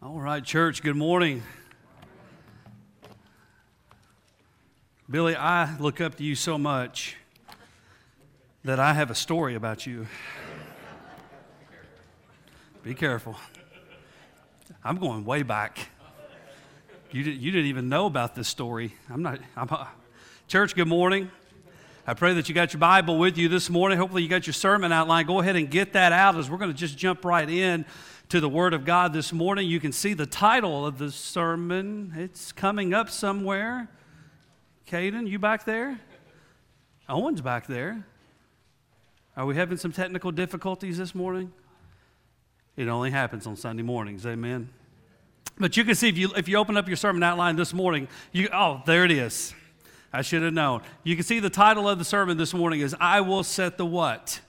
All right, church, good morning. Billy, I look up to you so much that I have a story about you. Be careful. I'm going way back. You, did, you didn't even know about this story. I'm not. I'm, uh, church, good morning. I pray that you got your Bible with you this morning. Hopefully, you got your sermon outline. Go ahead and get that out as we're going to just jump right in to the Word of God this morning. You can see the title of the sermon, it's coming up somewhere. Caden, you back there? Owen's back there. Are we having some technical difficulties this morning? It only happens on Sunday mornings, amen. But you can see if you if you open up your sermon outline this morning, you oh, there it is. I should have known. You can see the title of the sermon this morning is I will set the what?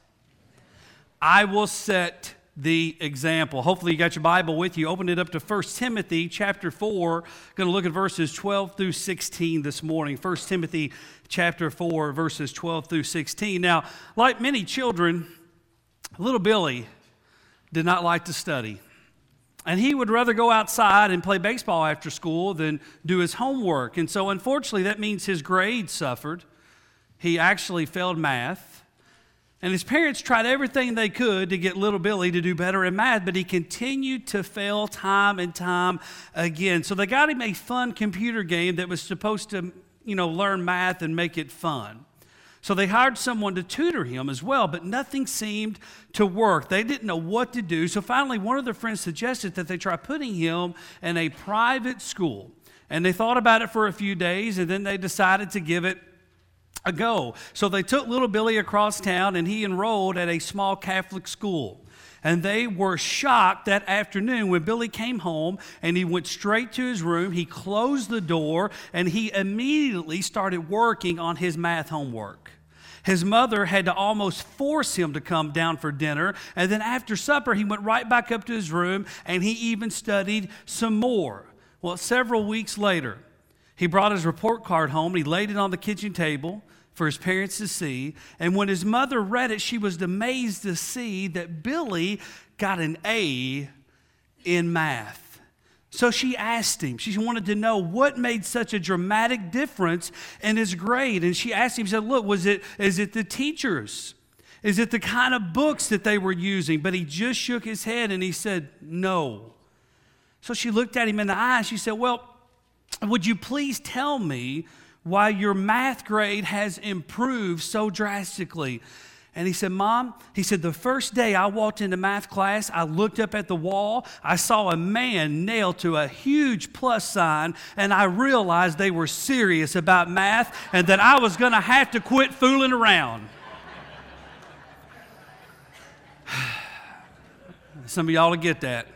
I will set the example. Hopefully, you got your Bible with you. Open it up to 1 Timothy chapter 4. Going to look at verses 12 through 16 this morning. 1 Timothy chapter 4, verses 12 through 16. Now, like many children, little Billy did not like to study. And he would rather go outside and play baseball after school than do his homework. And so, unfortunately, that means his grades suffered. He actually failed math. And his parents tried everything they could to get little Billy to do better in math, but he continued to fail time and time again. So they got him a fun computer game that was supposed to, you know, learn math and make it fun. So they hired someone to tutor him as well, but nothing seemed to work. They didn't know what to do. So finally, one of their friends suggested that they try putting him in a private school. And they thought about it for a few days, and then they decided to give it ago. So they took little Billy across town and he enrolled at a small Catholic school. And they were shocked that afternoon when Billy came home and he went straight to his room. He closed the door and he immediately started working on his math homework. His mother had to almost force him to come down for dinner. And then after supper, he went right back up to his room and he even studied some more. Well, several weeks later, he brought his report card home and he laid it on the kitchen table for his parents to see. And when his mother read it, she was amazed to see that Billy got an A in math. So she asked him, she wanted to know what made such a dramatic difference in his grade. And she asked him, she said, Look, was it, is it the teachers? Is it the kind of books that they were using? But he just shook his head and he said, No. So she looked at him in the eye. She said, Well, would you please tell me why your math grade has improved so drastically? And he said, Mom, he said, the first day I walked into math class, I looked up at the wall, I saw a man nailed to a huge plus sign, and I realized they were serious about math and that I was going to have to quit fooling around. Some of y'all will get that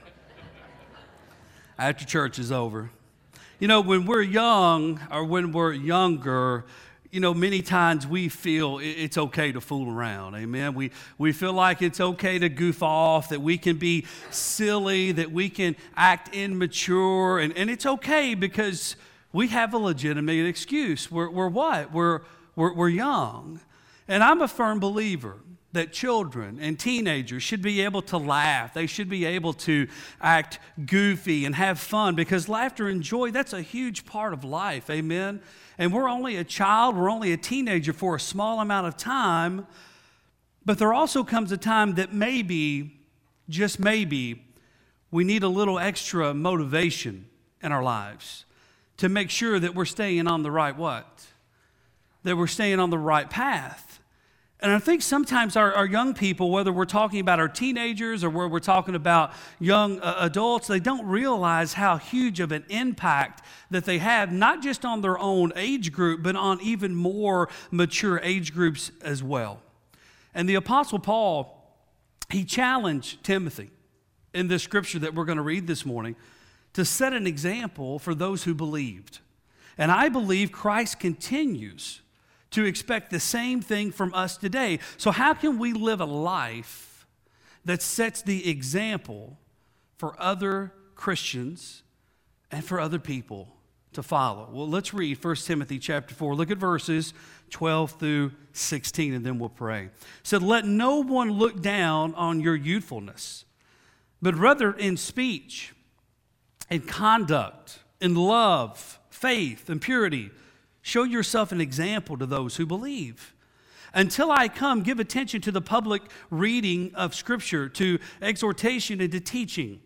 after church is over. You know, when we're young or when we're younger, you know, many times we feel it's okay to fool around. Amen. We, we feel like it's okay to goof off, that we can be silly, that we can act immature. And, and it's okay because we have a legitimate excuse. We're, we're what? We're, we're, we're young. And I'm a firm believer that children and teenagers should be able to laugh. They should be able to act goofy and have fun because laughter and joy, that's a huge part of life. Amen. And we're only a child, we're only a teenager for a small amount of time. But there also comes a time that maybe, just maybe, we need a little extra motivation in our lives to make sure that we're staying on the right what? That we're staying on the right path. And I think sometimes our, our, young people, whether we're talking about our teenagers or where we're talking about young uh, adults, they don't realize how huge of an impact that they have, not just on their own age group, but on even more mature age groups as well. And the Apostle Paul, he challenged Timothy in this scripture that we're going to read this morning to set an example for those who believed. And I believe Christ continues to expect the same thing from us today. So, how can we live a life that sets the example for other Christians and for other people to follow? Well, let's read 1 Timothy chapter 4. Look at verses 12 through 16, and then we'll pray. It said, Let no one look down on your youthfulness, but rather in speech in conduct, in love, faith, and purity. Show yourself an example to those who believe. Until I come, give attention to the public reading of Scripture, to exhortation, and to teaching.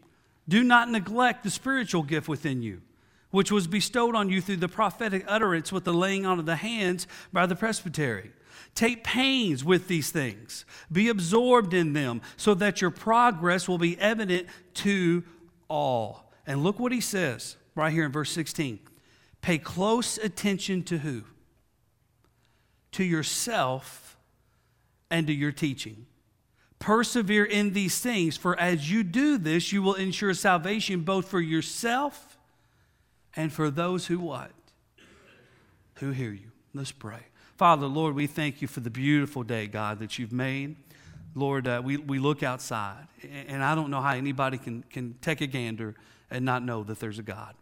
Do not neglect the spiritual gift within you, which was bestowed on you through the prophetic utterance with the laying on of the hands by the presbytery. Take pains with these things, be absorbed in them, so that your progress will be evident to all. And look what he says right here in verse 16. Pay close attention to who? To yourself and to your teaching. Persevere in these things, for as you do this, you will ensure salvation both for yourself and for those who what? Who hear you. Let's pray. Father, Lord, we thank you for the beautiful day, God, that you've made. Lord, uh, we, we look outside, and I don't know how anybody can, can take a gander and not know that there's a God.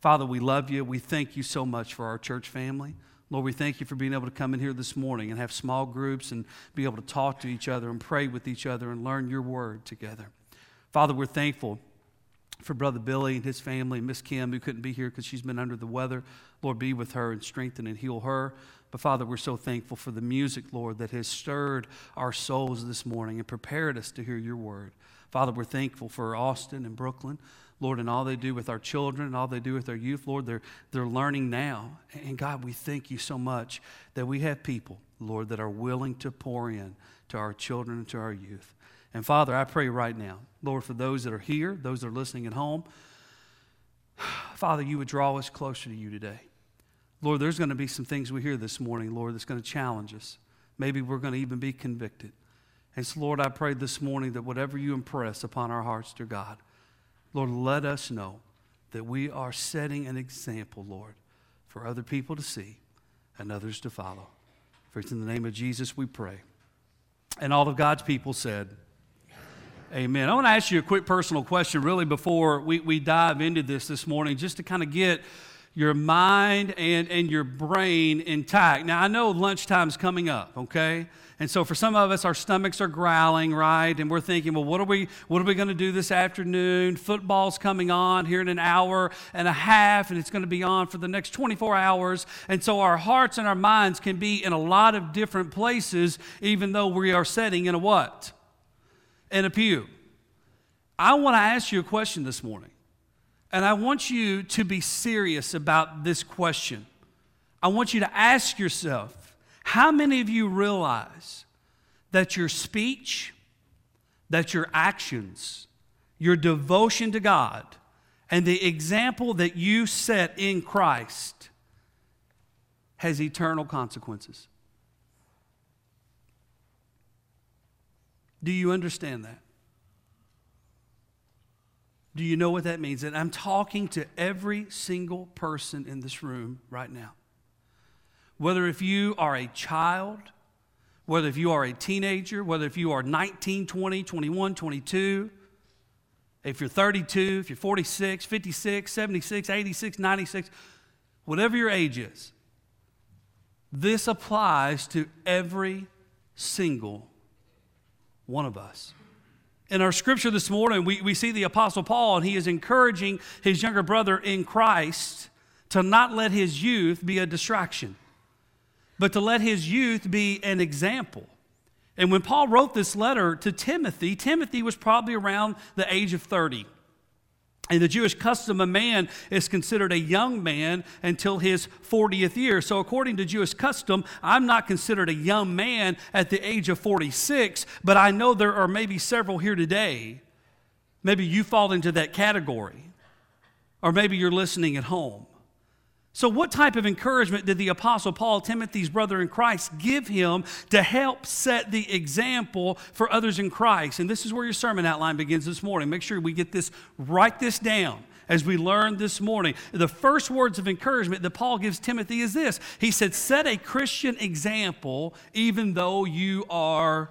Father, we love you. We thank you so much for our church family. Lord, we thank you for being able to come in here this morning and have small groups and be able to talk to each other and pray with each other and learn your word together. Father, we're thankful for Brother Billy and his family, Miss Kim, who couldn't be here because she's been under the weather. Lord, be with her and strengthen and heal her. But Father, we're so thankful for the music, Lord, that has stirred our souls this morning and prepared us to hear your word. Father, we're thankful for Austin and Brooklyn. Lord, and all they do with our children and all they do with our youth, Lord, they're, they're learning now. And God, we thank you so much that we have people, Lord, that are willing to pour in to our children and to our youth. And Father, I pray right now, Lord, for those that are here, those that are listening at home, Father, you would draw us closer to you today. Lord, there's going to be some things we hear this morning, Lord, that's going to challenge us. Maybe we're going to even be convicted. And so, Lord, I pray this morning that whatever you impress upon our hearts, dear God, Lord, let us know that we are setting an example, Lord, for other people to see and others to follow. For it's in the name of Jesus we pray. And all of God's people said, Amen. I want to ask you a quick personal question, really, before we, we dive into this this morning, just to kind of get your mind and, and your brain intact. Now, I know lunchtime's coming up, okay? And so for some of us, our stomachs are growling, right? And we're thinking, well, what are we, what are we going to do this afternoon? Football's coming on here in an hour and a half, and it's going to be on for the next 24 hours. And so our hearts and our minds can be in a lot of different places, even though we are sitting in a what? In a pew. I want to ask you a question this morning. And I want you to be serious about this question. I want you to ask yourself how many of you realize that your speech, that your actions, your devotion to God, and the example that you set in Christ has eternal consequences? Do you understand that? Do you know what that means? And I'm talking to every single person in this room right now. Whether if you are a child, whether if you are a teenager, whether if you are 19, 20, 21, 22, if you're 32, if you're 46, 56, 76, 86, 96, whatever your age is, this applies to every single one of us. In our scripture this morning, we, we see the Apostle Paul, and he is encouraging his younger brother in Christ to not let his youth be a distraction, but to let his youth be an example. And when Paul wrote this letter to Timothy, Timothy was probably around the age of 30. In the Jewish custom, a man is considered a young man until his 40th year. So, according to Jewish custom, I'm not considered a young man at the age of 46, but I know there are maybe several here today. Maybe you fall into that category, or maybe you're listening at home. So, what type of encouragement did the Apostle Paul, Timothy's brother in Christ, give him to help set the example for others in Christ? And this is where your sermon outline begins this morning. Make sure we get this, write this down as we learned this morning. The first words of encouragement that Paul gives Timothy is this He said, Set a Christian example even though you are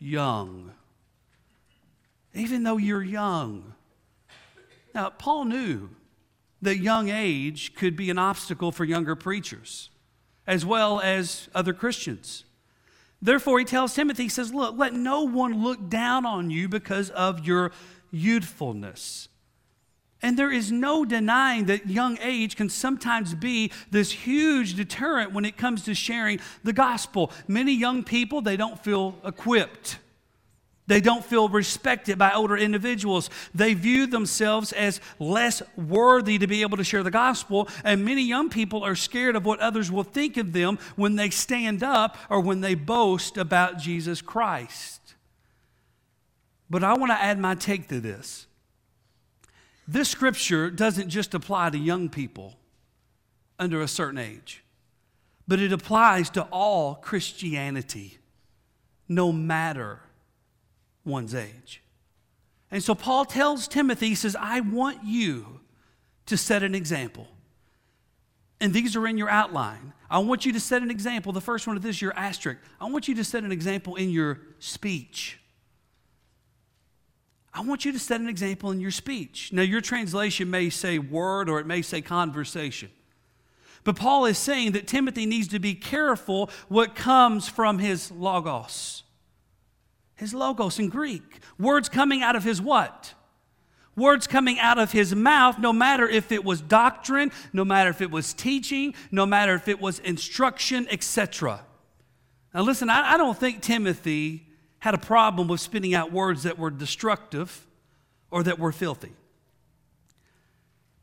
young. Even though you're young. Now, Paul knew that young age could be an obstacle for younger preachers as well as other Christians. Therefore, he tells Timothy, he says, Look, let no one look down on you because of your youthfulness. And there is no denying that young age can sometimes be this huge deterrent when it comes to sharing the gospel. Many young people, they don't feel equipped. They don't feel respected by older individuals. They view themselves as less worthy to be able to share the gospel. And many young people are scared of what others will think of them when they stand up or when they boast about Jesus Christ. But I want to add my take to this. This scripture doesn't just apply to young people under a certain age, but it applies to all Christianity, no matter one's age. And so Paul tells Timothy, he says, I want you to set an example. And these are in your outline. I want you to set an example. The first one of this, your asterisk. I want you to set an example in your speech. I want you to set an example in your speech. Now, your translation may say word or it may say conversation. But Paul is saying that Timothy needs to be careful what comes from his logos. His logos in Greek. Words coming out of his what? Words coming out of his mouth, no matter if it was doctrine, no matter if it was teaching, no matter if it was instruction, etc. Now, listen, I, I don't think Timothy had a problem with spitting out words that were destructive or that were filthy.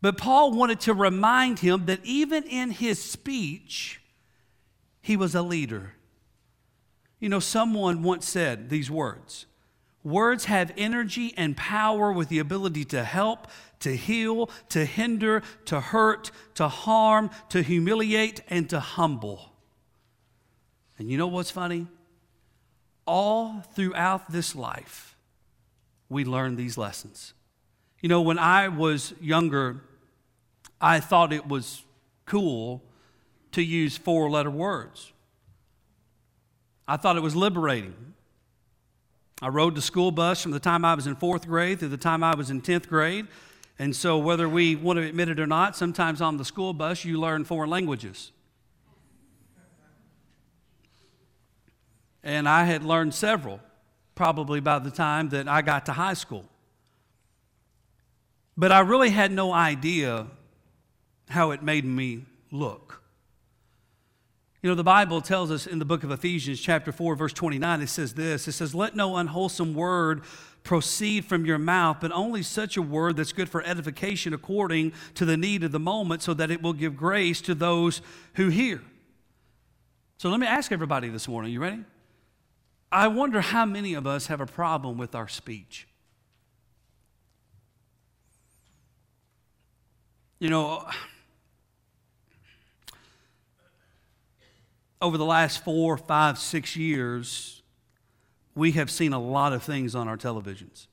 But Paul wanted to remind him that even in his speech, he was a leader. You know, someone once said these words Words have energy and power with the ability to help, to heal, to hinder, to hurt, to harm, to humiliate, and to humble. And you know what's funny? All throughout this life, we learn these lessons. You know, when I was younger, I thought it was cool to use four letter words. I thought it was liberating. I rode the school bus from the time I was in fourth grade through the time I was in 10th grade. And so, whether we want to admit it or not, sometimes on the school bus you learn foreign languages. And I had learned several probably by the time that I got to high school. But I really had no idea how it made me look. You know, the Bible tells us in the book of Ephesians, chapter 4, verse 29, it says this It says, Let no unwholesome word proceed from your mouth, but only such a word that's good for edification according to the need of the moment, so that it will give grace to those who hear. So let me ask everybody this morning, you ready? I wonder how many of us have a problem with our speech. You know, over the last four, five, six years, we have seen a lot of things on our televisions.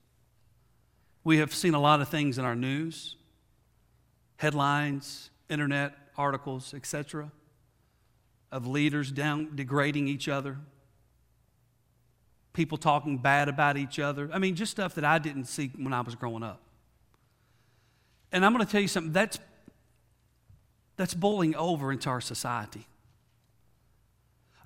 We have seen a lot of things in our news, headlines, internet articles, etc., of leaders down degrading each other, people talking bad about each other. I mean, just stuff that I didn't see when I was growing up. And I'm going to tell you something that's that's boiling over into our society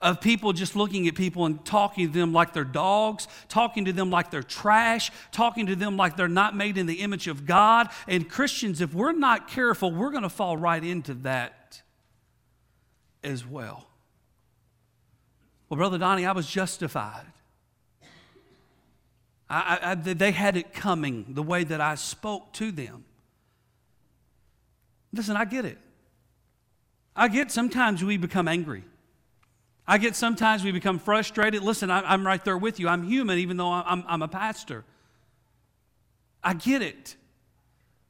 of people just looking at people and talking to them like they're dogs, talking to them like they're trash, talking to them like they're not made in the image of God. And Christians, if we're not careful, we're going to fall right into that as well. Well, Brother Donnie, I was justified. I, I, they had it coming the way that I spoke to them. Listen, I get it. I get sometimes we become angry. I get sometimes we become frustrated. Listen, I, am right there with you. I'm human, even though I'm, I'm a pastor. I get it.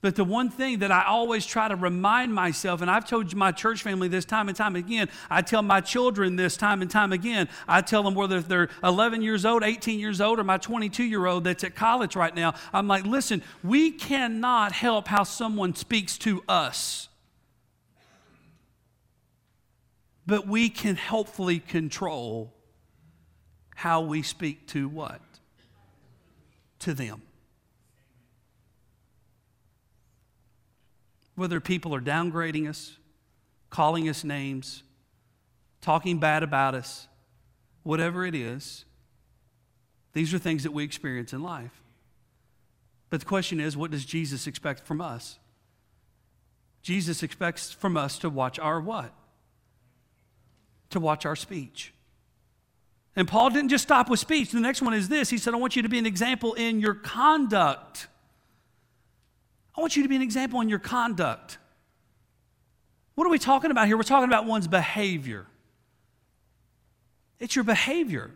But the one thing that I always try to remind myself, and I've told my church family this time and time again, I tell my children this time and time again. I tell them whether they're 11 years old, 18 years old, or my 22 year old that's at college right now, I'm like, listen, we cannot help how someone speaks to us. But we can helpfully control how we speak to what? To them. Whether people are downgrading us, calling us names, talking bad about us, whatever it is, these are things that we experience in life. But the question is, what does Jesus expect from us? Jesus expects from us to watch our what? To watch our speech. And Paul didn't just stop with speech. The next one is this He said, I want you to be an example in your conduct. I want you to be an example in your conduct. What are we talking about here? We're talking about one's behavior. It's your behavior.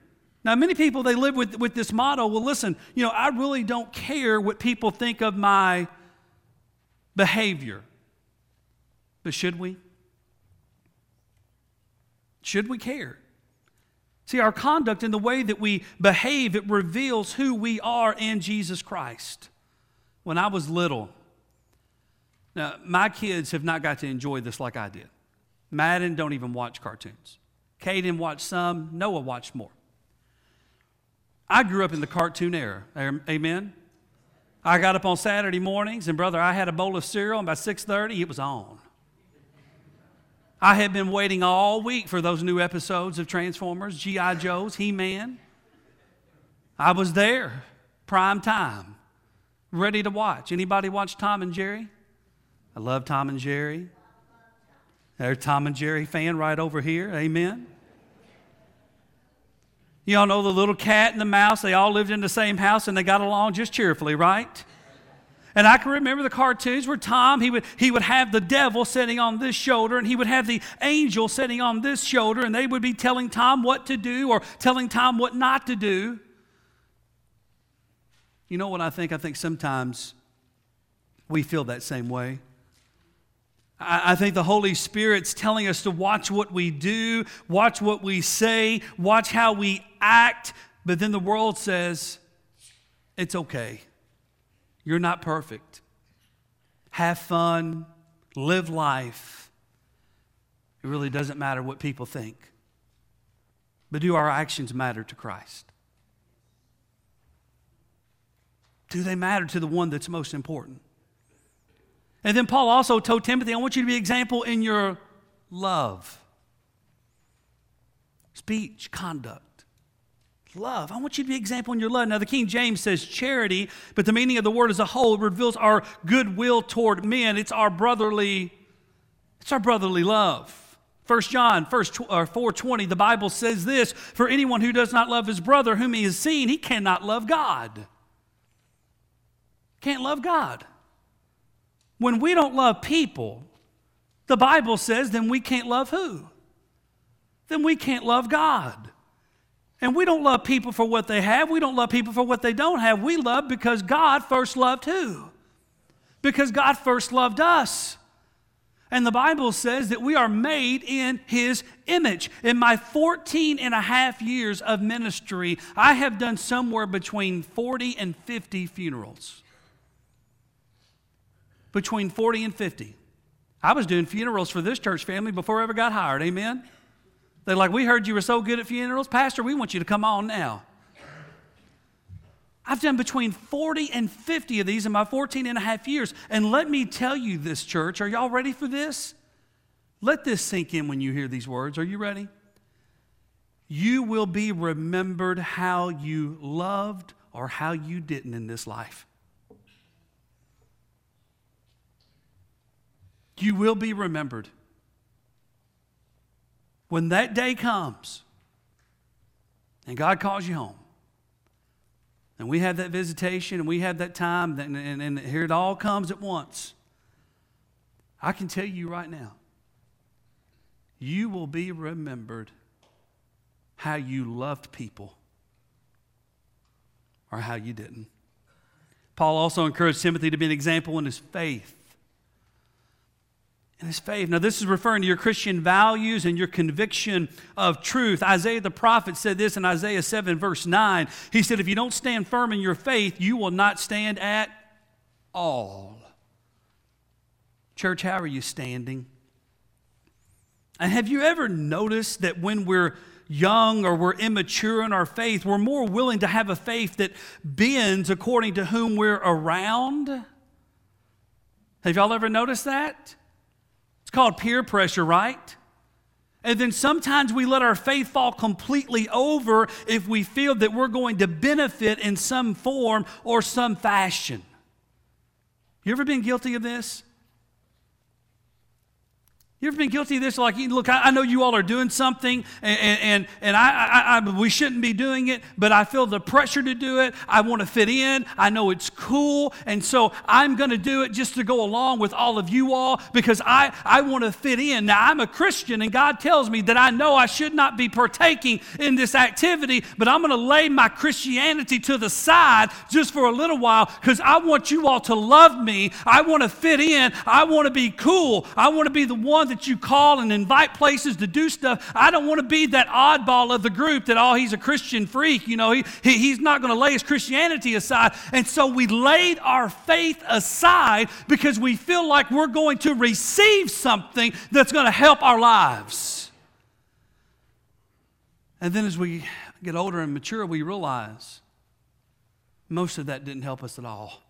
Now, many people, they live with, with this motto well, listen, you know, I really don't care what people think of my behavior. But should we? Should we care? See, our conduct and the way that we behave, it reveals who we are in Jesus Christ. When I was little, now, my kids have not got to enjoy this like I did. Madden don't even watch cartoons. Caden watched some, Noah watched more. I grew up in the cartoon era. Amen. I got up on Saturday mornings, and brother, I had a bowl of cereal, and by 6:30, it was on. I had been waiting all week for those new episodes of Transformers, G.I. Joe's, He Man. I was there, prime time, ready to watch. Anybody watch Tom and Jerry? I love Tom and Jerry. There's Tom and Jerry fan right over here. Amen. You all know the little cat and the mouse, they all lived in the same house and they got along just cheerfully, right? And I can remember the cartoons where Tom, he would, he would have the devil sitting on this shoulder and he would have the angel sitting on this shoulder, and they would be telling Tom what to do or telling Tom what not to do. You know what I think? I think sometimes we feel that same way. I think the Holy Spirit's telling us to watch what we do, watch what we say, watch how we act, but then the world says, it's okay. You're not perfect. Have fun, live life. It really doesn't matter what people think. But do our actions matter to Christ? Do they matter to the one that's most important? And then Paul also told Timothy, I want you to be example in your love, speech, conduct. Love. I want you to be an example in your love. Now, the King James says charity, but the meaning of the word as a whole reveals our goodwill toward men. It's our brotherly, it's our brotherly love. 1 John 4:20 uh, the Bible says this for anyone who does not love his brother whom he has seen he cannot love God. Can't love God. When we don't love people, the Bible says then we can't love who? Then we can't love God. And we don't love people for what they have. We don't love people for what they don't have. We love because God first loved who? Because God first loved us. And the Bible says that we are made in His image. In my 14 and a half years of ministry, I have done somewhere between 40 and 50 funerals between 40 and 50. I was doing funerals for this church family before I ever got hired. Amen? They're like, We heard you were so good at funerals. Pastor, we want you to come on now. I've done between 40 and 50 of these in my 14 and a half years. And let me tell you this, church. Are y'all ready for this? Let this sink in when you hear these words. Are you ready? You will be remembered how you loved or how you didn't in this life. You will be remembered. When that day comes and God calls you home, and we have that visitation and we have that time, and, and, and here it all comes at once, I can tell you right now, you will be remembered how you loved people or how you didn't. Paul also encouraged Timothy to be an example in his faith in his faith. Now, this is referring to your Christian values and your conviction of truth. Isaiah the prophet said this in Isaiah 7, verse 9. He said, If you don't stand firm in your faith, you will not stand at all. Church, how are you standing? And have you ever noticed that when we're young or we're immature in our faith, we're more willing to have a faith that bends according to whom we're around? Have y'all ever noticed that? It's called peer pressure, right? And then sometimes we let our faith fall completely over if we feel that we're going to benefit in some form or some fashion. You ever been guilty of this? You ever been guilty of this? Like, look, I, know you all are doing something, and, and, and I, I, I, we shouldn't be doing it, but I feel the pressure to do it. I want to fit in. I know it's cool, and so I'm going to do it just to go along with all of you all because I, I want to fit in. Now, I'm a Christian, and God tells me that I know I should not be partaking in this activity, but I'm going to lay my Christianity to the side just for a little while because I want you all to love me. I want to fit in. I want to be cool. I want to be the one that you call and invite places to do stuff. I don't want to be that oddball of the group that, oh, he's a Christian freak. You know, he, he he's not going to lay his Christianity aside. And so we laid our faith aside because we feel like we're going to receive something that's going to help our lives. And then as we get older and mature, we realize most of that didn't help us at all.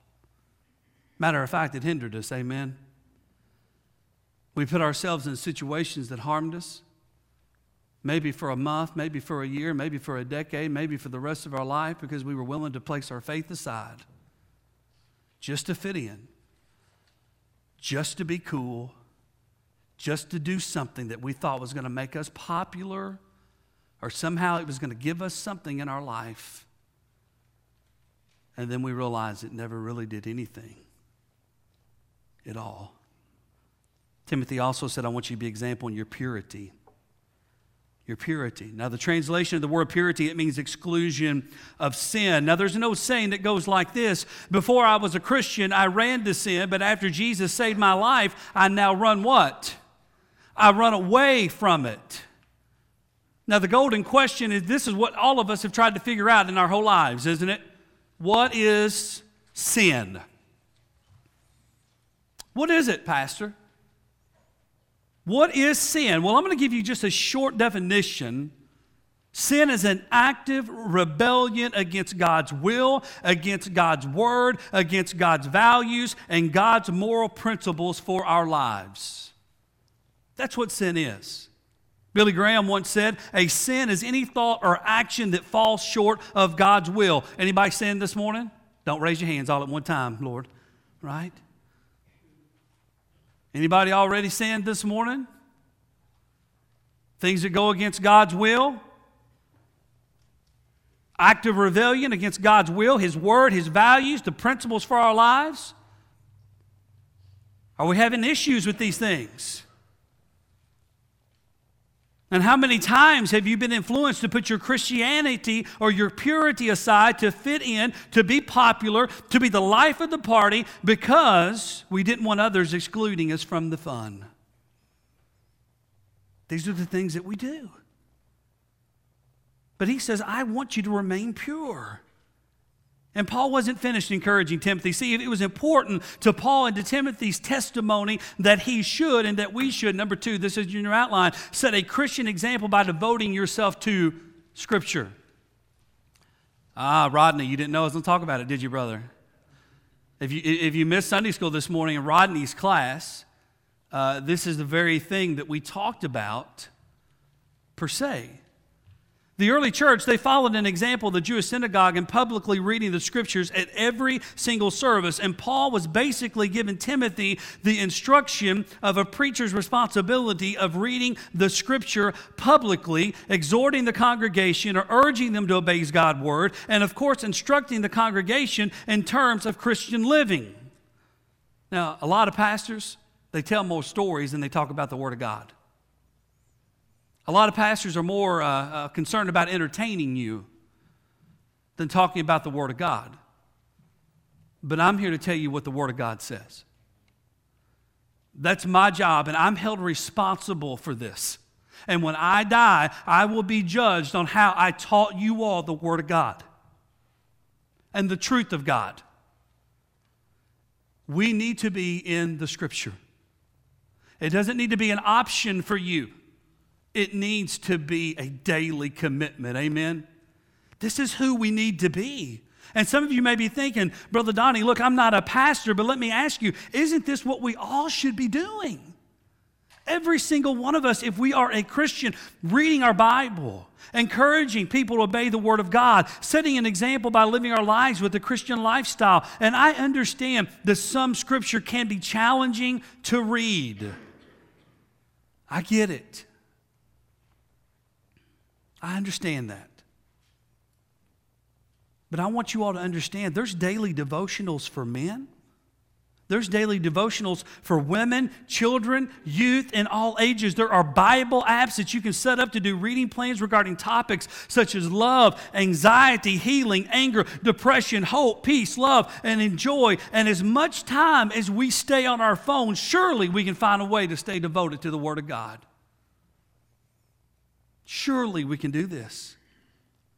Matter of fact, it hindered us. Amen. We put ourselves in situations that harmed us, maybe for a month, maybe for a year, maybe for a decade, maybe for the rest of our life because we were willing to place our faith aside just to fit in, just to be cool, just to do something that we thought was going to make us popular or somehow it was going to give us something in our life. And then we realized it never really did anything at all. Timothy also said, I want you to be example in your purity. Your purity. Now, the translation of the word purity, it means exclusion of sin. Now, there's no saying that goes like this Before I was a Christian, I ran to sin, but after Jesus saved my life, I now run what? I run away from it. Now, the golden question is this is what all of us have tried to figure out in our whole lives, isn't it? What is sin? What is it, Pastor? What is sin? Well, I'm going to give you just a short definition. Sin is an active rebellion against God's will, against God's word, against God's values, and God's moral principles for our lives. That's what sin is. Billy Graham once said, "A sin is any thought or action that falls short of God's will." Anybody sin this morning? Don't raise your hands all at one time, Lord. Right? Anybody already sinned this morning? Things that go against God's will? Active rebellion against God's will, His word, His values, the principles for our lives? Are we having issues with these things? And how many times have you been influenced to put your Christianity or your purity aside to fit in, to be popular, to be the life of the party because we didn't want others excluding us from the fun? These are the things that we do. But he says, I want you to remain pure. And Paul wasn't finished encouraging Timothy. See, it was important to Paul and to Timothy's testimony that he should and that we should. Number two, this is in your outline set a Christian example by devoting yourself to Scripture. Ah, Rodney, you didn't know I was going to talk about it, did you, brother? If you, if you missed Sunday school this morning in Rodney's class, uh, this is the very thing that we talked about per se. The early church, they followed an example of the Jewish synagogue in publicly reading the scriptures at every single service. And Paul was basically giving Timothy the instruction of a preacher's responsibility of reading the scripture publicly, exhorting the congregation or urging them to obey God's word, and of course, instructing the congregation in terms of Christian living. Now, a lot of pastors, they tell more stories than they talk about the word of God. A lot of pastors are more uh, uh, concerned about entertaining you than talking about the Word of God. But I'm here to tell you what the Word of God says. That's my job, and I'm held responsible for this. And when I die, I will be judged on how I taught you all the Word of God and the truth of God. We need to be in the Scripture. It doesn't need to be an option for you. It needs to be a daily commitment. Amen? This is who we need to be. And some of you may be thinking, Brother Donnie, look, I'm not a pastor, but let me ask you, isn't this what we all should be doing? Every single one of us, if we are a Christian, reading our Bible, encouraging people to obey the Word of God, setting an example by living our lives with a Christian lifestyle. And I understand that some scripture can be challenging to read. I get it. I understand that. But I want you all to understand there's daily devotionals for men. There's daily devotionals for women, children, youth, and all ages. There are Bible apps that you can set up to do reading plans regarding topics such as love, anxiety, healing, anger, depression, hope, peace, love, and enjoy. And as much time as we stay on our phones, surely we can find a way to stay devoted to the Word of God. Surely we can do this.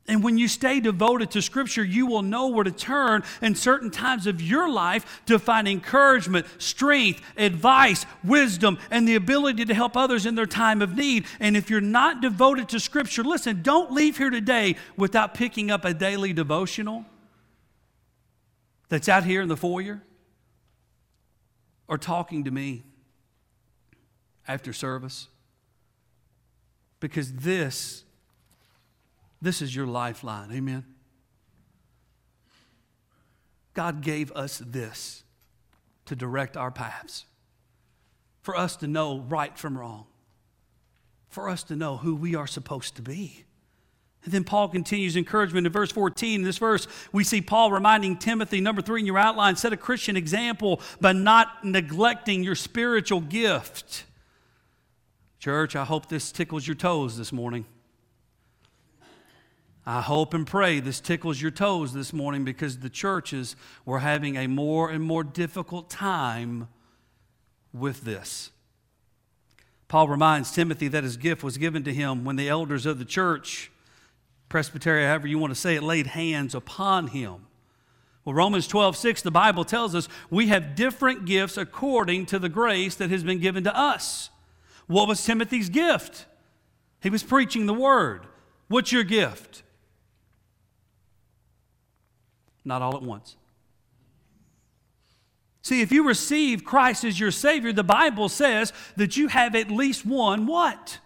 And when you stay devoted to Scripture, you will know where to turn in certain times of your life to find encouragement, strength, advice, wisdom, and the ability to help others in their time of need. And if you're not devoted to Scripture, listen, don't leave here today without picking up a daily devotional that's out here in the foyer or talking to me after service. Because this this is your lifeline. Amen. God gave us this to direct our paths, for us to know right from wrong, for us to know who we are supposed to be. And then Paul continues encouragement in verse 14. In this verse, we see Paul reminding Timothy, number three in your outline, set a Christian example by not neglecting your spiritual gift. Church, I hope this tickles your toes this morning. I hope and pray this tickles your toes this morning because the churches were having a more and more difficult time with this. Paul reminds Timothy that his gift was given to him when the elders of the church, Presbytery, however you want to say it, laid hands upon him. Well, Romans 12, 6, the Bible tells us we have different gifts according to the grace that has been given to us. What was Timothy's gift? He was preaching the word. What's your gift? not all at once. See, if you receive Christ as your Savior, the Bible says that you have at least one what?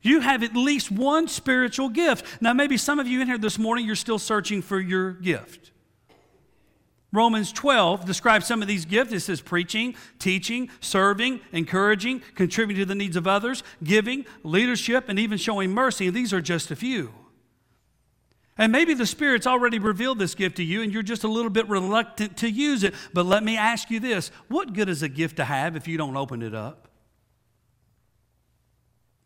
You have at least one spiritual gift. Now, maybe some of you in here this morning, you're still searching for your gift. Romans 12 describes some of these gifts. It says preaching, teaching, serving, encouraging, contributing to the needs of others, giving, leadership, and even showing mercy. And these are just a few. And maybe the Spirit's already revealed this gift to you and you're just a little bit reluctant to use it. But let me ask you this what good is a gift to have if you don't open it up?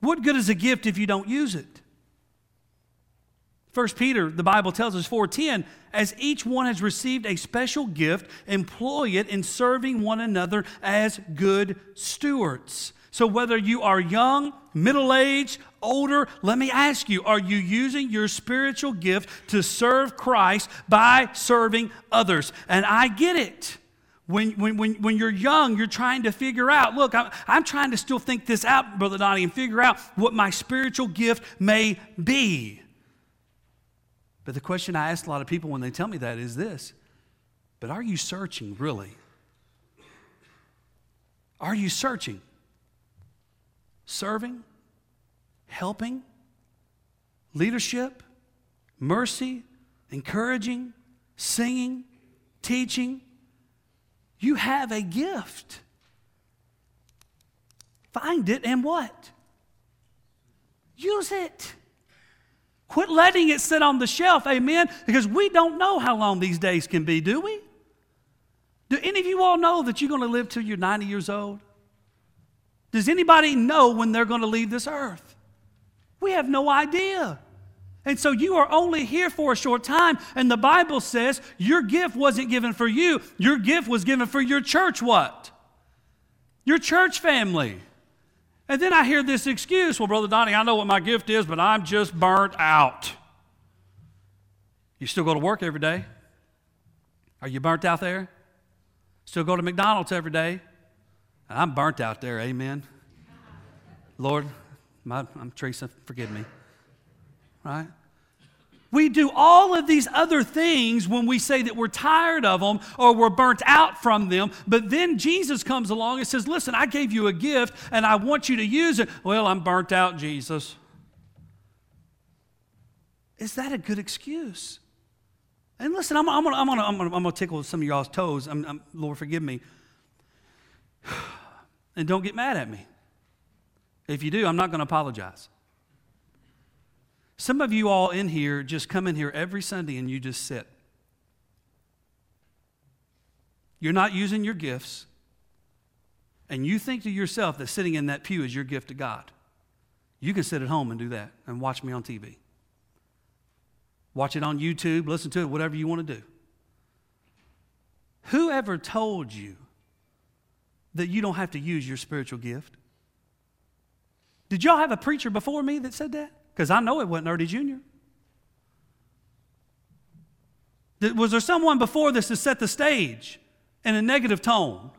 What good is a gift if you don't use it? First Peter, the Bible tells us 4:10, as each one has received a special gift, employ it in serving one another as good stewards. So, whether you are young, middle aged, older, let me ask you are you using your spiritual gift to serve Christ by serving others? And I get it. When, when, when, when you're young, you're trying to figure out, look, I'm, I'm trying to still think this out, Brother Donnie, and figure out what my spiritual gift may be. But the question I ask a lot of people when they tell me that is this But are you searching really? Are you searching? serving, helping, leadership, mercy, encouraging, singing, teaching. You have a gift. Find it and what? Use it. Quit letting it sit on the shelf, amen? Because we don't know how long these days can be, do we? Do any of you all know that you're going to live till you're 90 years old? Does anybody know when they're going to leave this earth? We have no idea. And so you are only here for a short time. And the Bible says your gift wasn't given for you, your gift was given for your church what? Your church family. And then I hear this excuse well, Brother Donnie, I know what my gift is, but I'm just burnt out. You still go to work every day? Are you burnt out there? Still go to McDonald's every day? I'm burnt out there, amen. Lord, my, I'm Teresa, forgive me. Right? We do all of these other things when we say that we're tired of them or we're burnt out from them. But then Jesus comes along and says, Listen, I gave you a gift and I want you to use it. Well, I'm burnt out, Jesus. Is that a good excuse? And listen, I'm, I'm going I'm to I'm I'm tickle some of y'all's toes. I'm, I'm, Lord, forgive me. And don't get mad at me. If you do, I'm not going to apologize. Some of you all in here just come in here every Sunday and you just sit. You're not using your gifts, and you think to yourself that sitting in that pew is your gift to God. You can sit at home and do that and watch me on TV. Watch it on YouTube, listen to it, whatever you want to do. Whoever told you that you don't have to use your spiritual gift? Did y'all have a preacher before me that said that? Because I know it wasn't Ernie Jr. Was there someone before this to set the stage in a negative tone?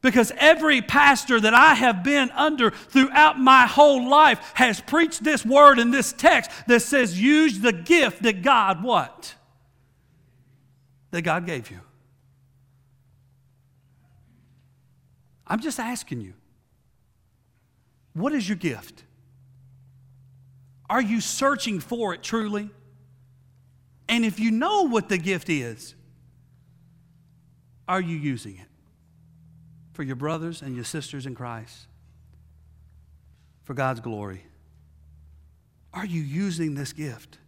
Because every pastor that I have been under throughout my whole life has preached this word in this text that says, use the gift that God what? That God gave you. I'm just asking you, what is your gift? Are you searching for it truly? And if you know what the gift is, are you using it for your brothers and your sisters in Christ? For God's glory? Are you using this gift?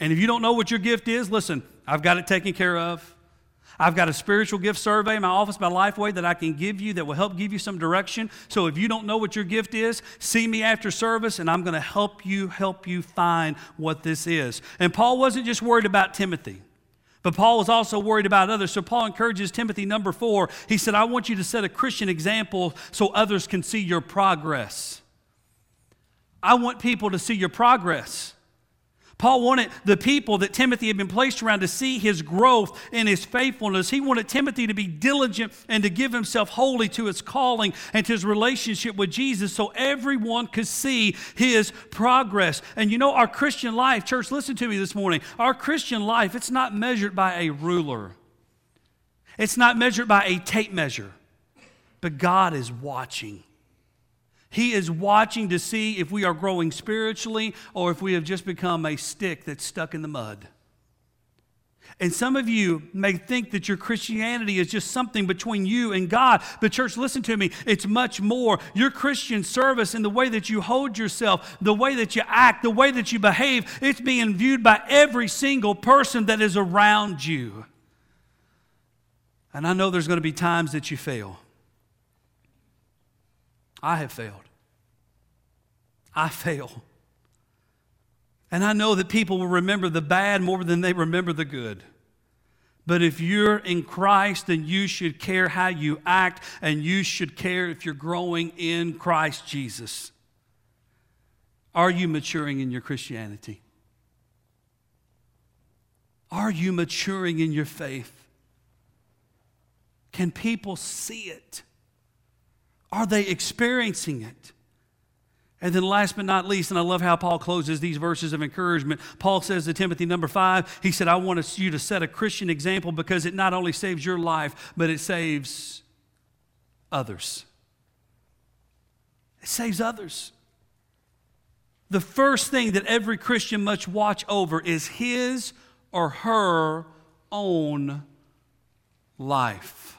And if you don't know what your gift is, listen, I've got it taken care of. I've got a spiritual gift survey in my office by Lifeway that I can give you that will help give you some direction. So if you don't know what your gift is, see me after service and I'm going to help you help you find what this is. And Paul wasn't just worried about Timothy. But Paul was also worried about others. So Paul encourages Timothy, number four, he said, I want you to set a Christian example so others can see your progress. I want people to see your progress. Paul wanted the people that Timothy had been placed around to see his growth and his faithfulness. He wanted Timothy to be diligent and to give himself wholly to his calling and to his relationship with Jesus so everyone could see his progress. And you know, our Christian life, church, listen to me this morning. Our Christian life, it's not measured by a ruler, it's not measured by a tape measure, but God is watching. He is watching to see if we are growing spiritually or if we have just become a stick that's stuck in the mud. And some of you may think that your Christianity is just something between you and God. But, church, listen to me. It's much more. Your Christian service and the way that you hold yourself, the way that you act, the way that you behave, it's being viewed by every single person that is around you. And I know there's going to be times that you fail. I have failed. I fail. And I know that people will remember the bad more than they remember the good. But if you're in Christ, then you should care how you act, and you should care if you're growing in Christ Jesus. Are you maturing in your Christianity? Are you maturing in your faith? Can people see it? Are they experiencing it? And then, last but not least, and I love how Paul closes these verses of encouragement. Paul says to Timothy, number five, he said, I want you to set a Christian example because it not only saves your life, but it saves others. It saves others. The first thing that every Christian must watch over is his or her own life.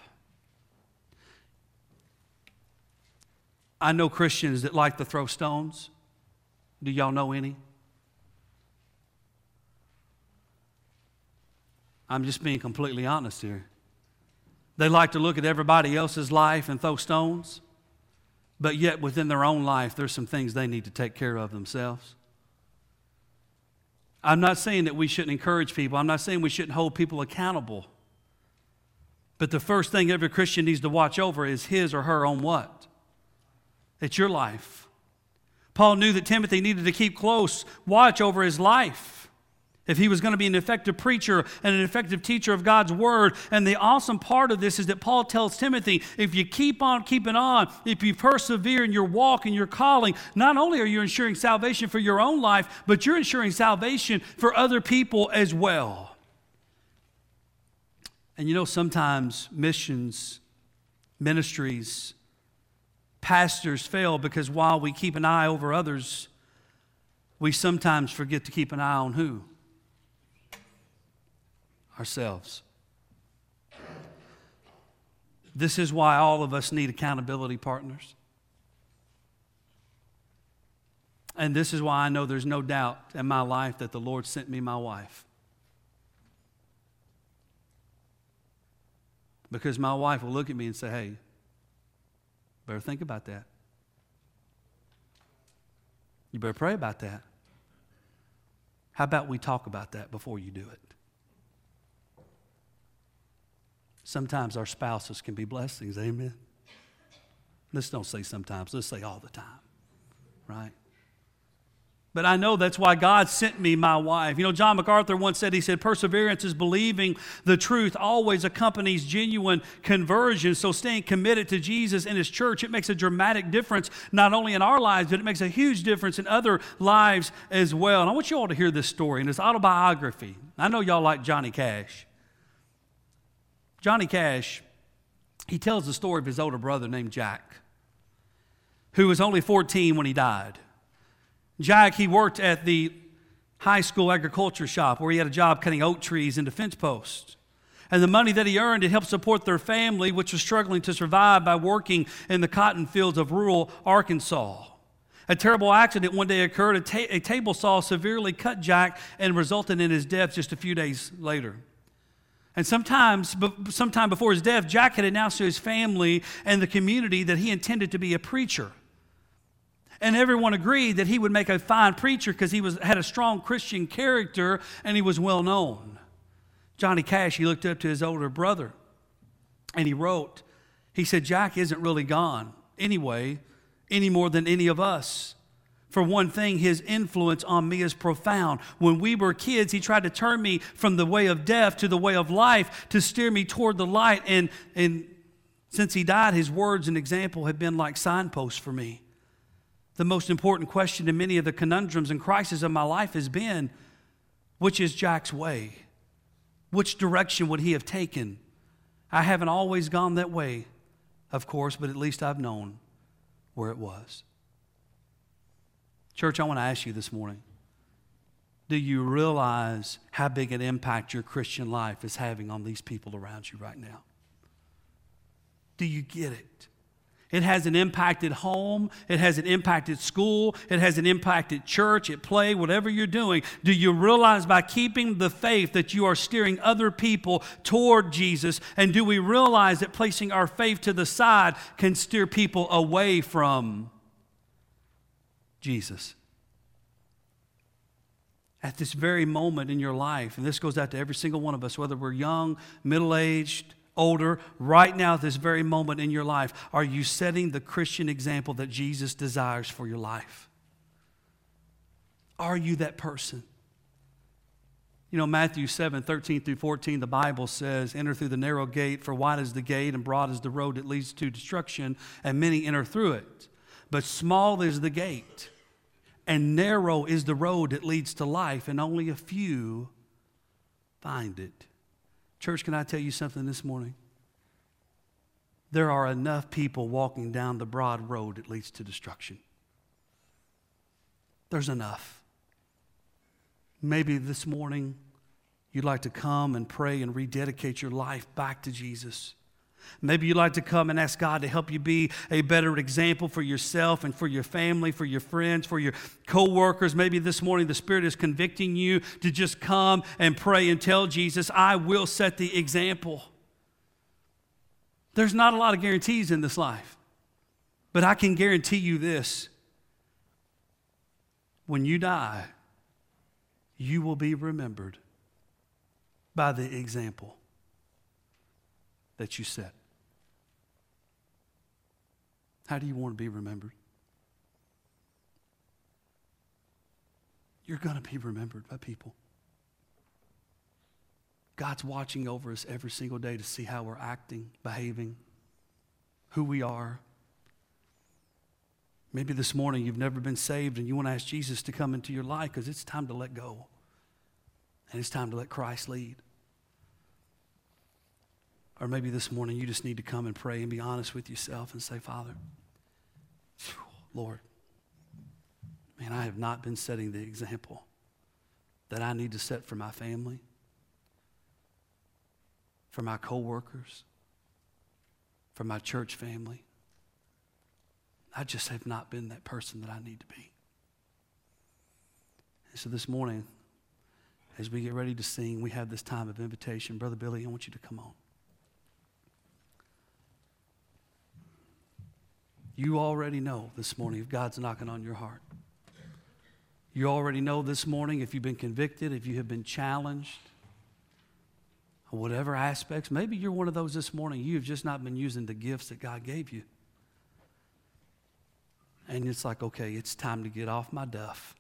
I know Christians that like to throw stones. Do y'all know any? I'm just being completely honest here. They like to look at everybody else's life and throw stones, but yet within their own life, there's some things they need to take care of themselves. I'm not saying that we shouldn't encourage people, I'm not saying we shouldn't hold people accountable. But the first thing every Christian needs to watch over is his or her own what? It's your life. Paul knew that Timothy needed to keep close watch over his life if he was going to be an effective preacher and an effective teacher of God's word. And the awesome part of this is that Paul tells Timothy if you keep on keeping on, if you persevere in your walk and your calling, not only are you ensuring salvation for your own life, but you're ensuring salvation for other people as well. And you know, sometimes missions, ministries, pastors fail because while we keep an eye over others, we sometimes forget to keep an eye on who? Ourselves. This is why all of us need accountability partners. And this is why I know there's no doubt in my life that the Lord sent me my wife. Because my wife will look at me and say, hey, better think about that. You better pray about that. How about we talk about that before you do it? Sometimes our spouses can be blessings, amen? Let's don't say sometimes, let's say all the time, right? But I know that's why God sent me my wife. You know, John MacArthur once said, he said, perseverance is believing the truth always accompanies genuine conversion. So staying committed to Jesus and his church, it makes a dramatic difference, not only in our lives, but it makes a huge difference in other lives as well. And I want you all to hear this story in his autobiography. I know y'all like Johnny Cash. Johnny Cash, he tells the story of his older brother named Jack, who was only 14 when he died. Jack, he worked at the high school agriculture shop where he had a job cutting oak trees into fence posts. And the money that he earned, it helped support their family, which was struggling to survive by working in the cotton fields of rural Arkansas. A terrible accident one day occurred. A, ta- a table saw severely cut Jack and resulted in his death just a few days later. And sometimes, sometime before his death, Jack had announced to his family and the community that he intended to be a preacher. And everyone agreed that he would make a fine preacher because he was, had a strong Christian character and he was well known. Johnny Cash, he looked up to his older brother and he wrote, he said, Jack isn't really gone anyway, any more than any of us. For one thing, his influence on me is profound. When we were kids, he tried to turn me from the way of death to the way of life to steer me toward the light. And, and since he died, his words and example have been like signposts for me the most important question in many of the conundrums and crises of my life has been which is Jack's way? Which direction would he have taken? I haven't always gone that way, of course, but at least I've known where it was. Church, I want to ask you this morning do you realize how big an impact your Christian life is having on these people around you right now? Do you get it? It has an impact at home. It has an impact at school. It has an impact at church, at play, whatever you're doing. Do you realize by keeping the faith that you are steering other people toward Jesus? And do we realize that placing our faith to the side can steer people away from Jesus? At this very moment in your life, and this goes out to every single one of us, whether we're young, middle aged, older, right now, at this very moment in your life, are you setting the Christian example that Jesus desires for your life? Are you that person? You know, Matthew 7, 13 through 14, the Bible says, Enter through the narrow gate, for wide is the gate and broad is the road that leads to destruction, and many enter through it. But small is the gate, and narrow is the road that leads to life, and only a few find it. Church, can I tell you something this morning? There are enough people walking down the broad road that leads to destruction. There's enough. Maybe this morning you'd like to come and pray and rededicate your life back to Jesus. Maybe you'd like to come and ask God to help you be a better example for yourself and for your family, for your friends, for your coworkers. Maybe this morning the Spirit is convicting you to just come and pray and tell Jesus, I will set the example. There's not a lot of guarantees in this life, but I can guarantee you this when you die, you will be remembered by the example that you set. How do you want to be remembered? You're going to be remembered by people. God's watching over us every single day to see how we're acting, behaving, who we are. Maybe this morning you've never been saved and you want to ask Jesus to come into your life because it's time to let go. And it's time to let Christ lead. Or maybe this morning you just need to come and pray and be honest with yourself and say, Father, Lord, man, I have not been setting the example that I need to set for my family, for my coworkers, for my church family. I just have not been that person that I need to be. And So this morning, as we get ready to sing, we have this time of invitation. Brother Billy, I want you to come on. You already know this morning if God's knocking on your heart. You already know this morning if you've been convicted, if you have been challenged, whatever aspects. Maybe you're one of those this morning. You've just not been using the gifts that God gave you. And it's like, okay, it's time to get off my duff.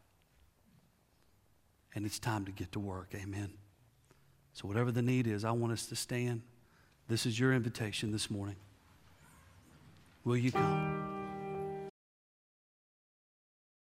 And it's time to get to work. Amen. So, whatever the need is, I want us to stand. This is your invitation this morning. Will you come?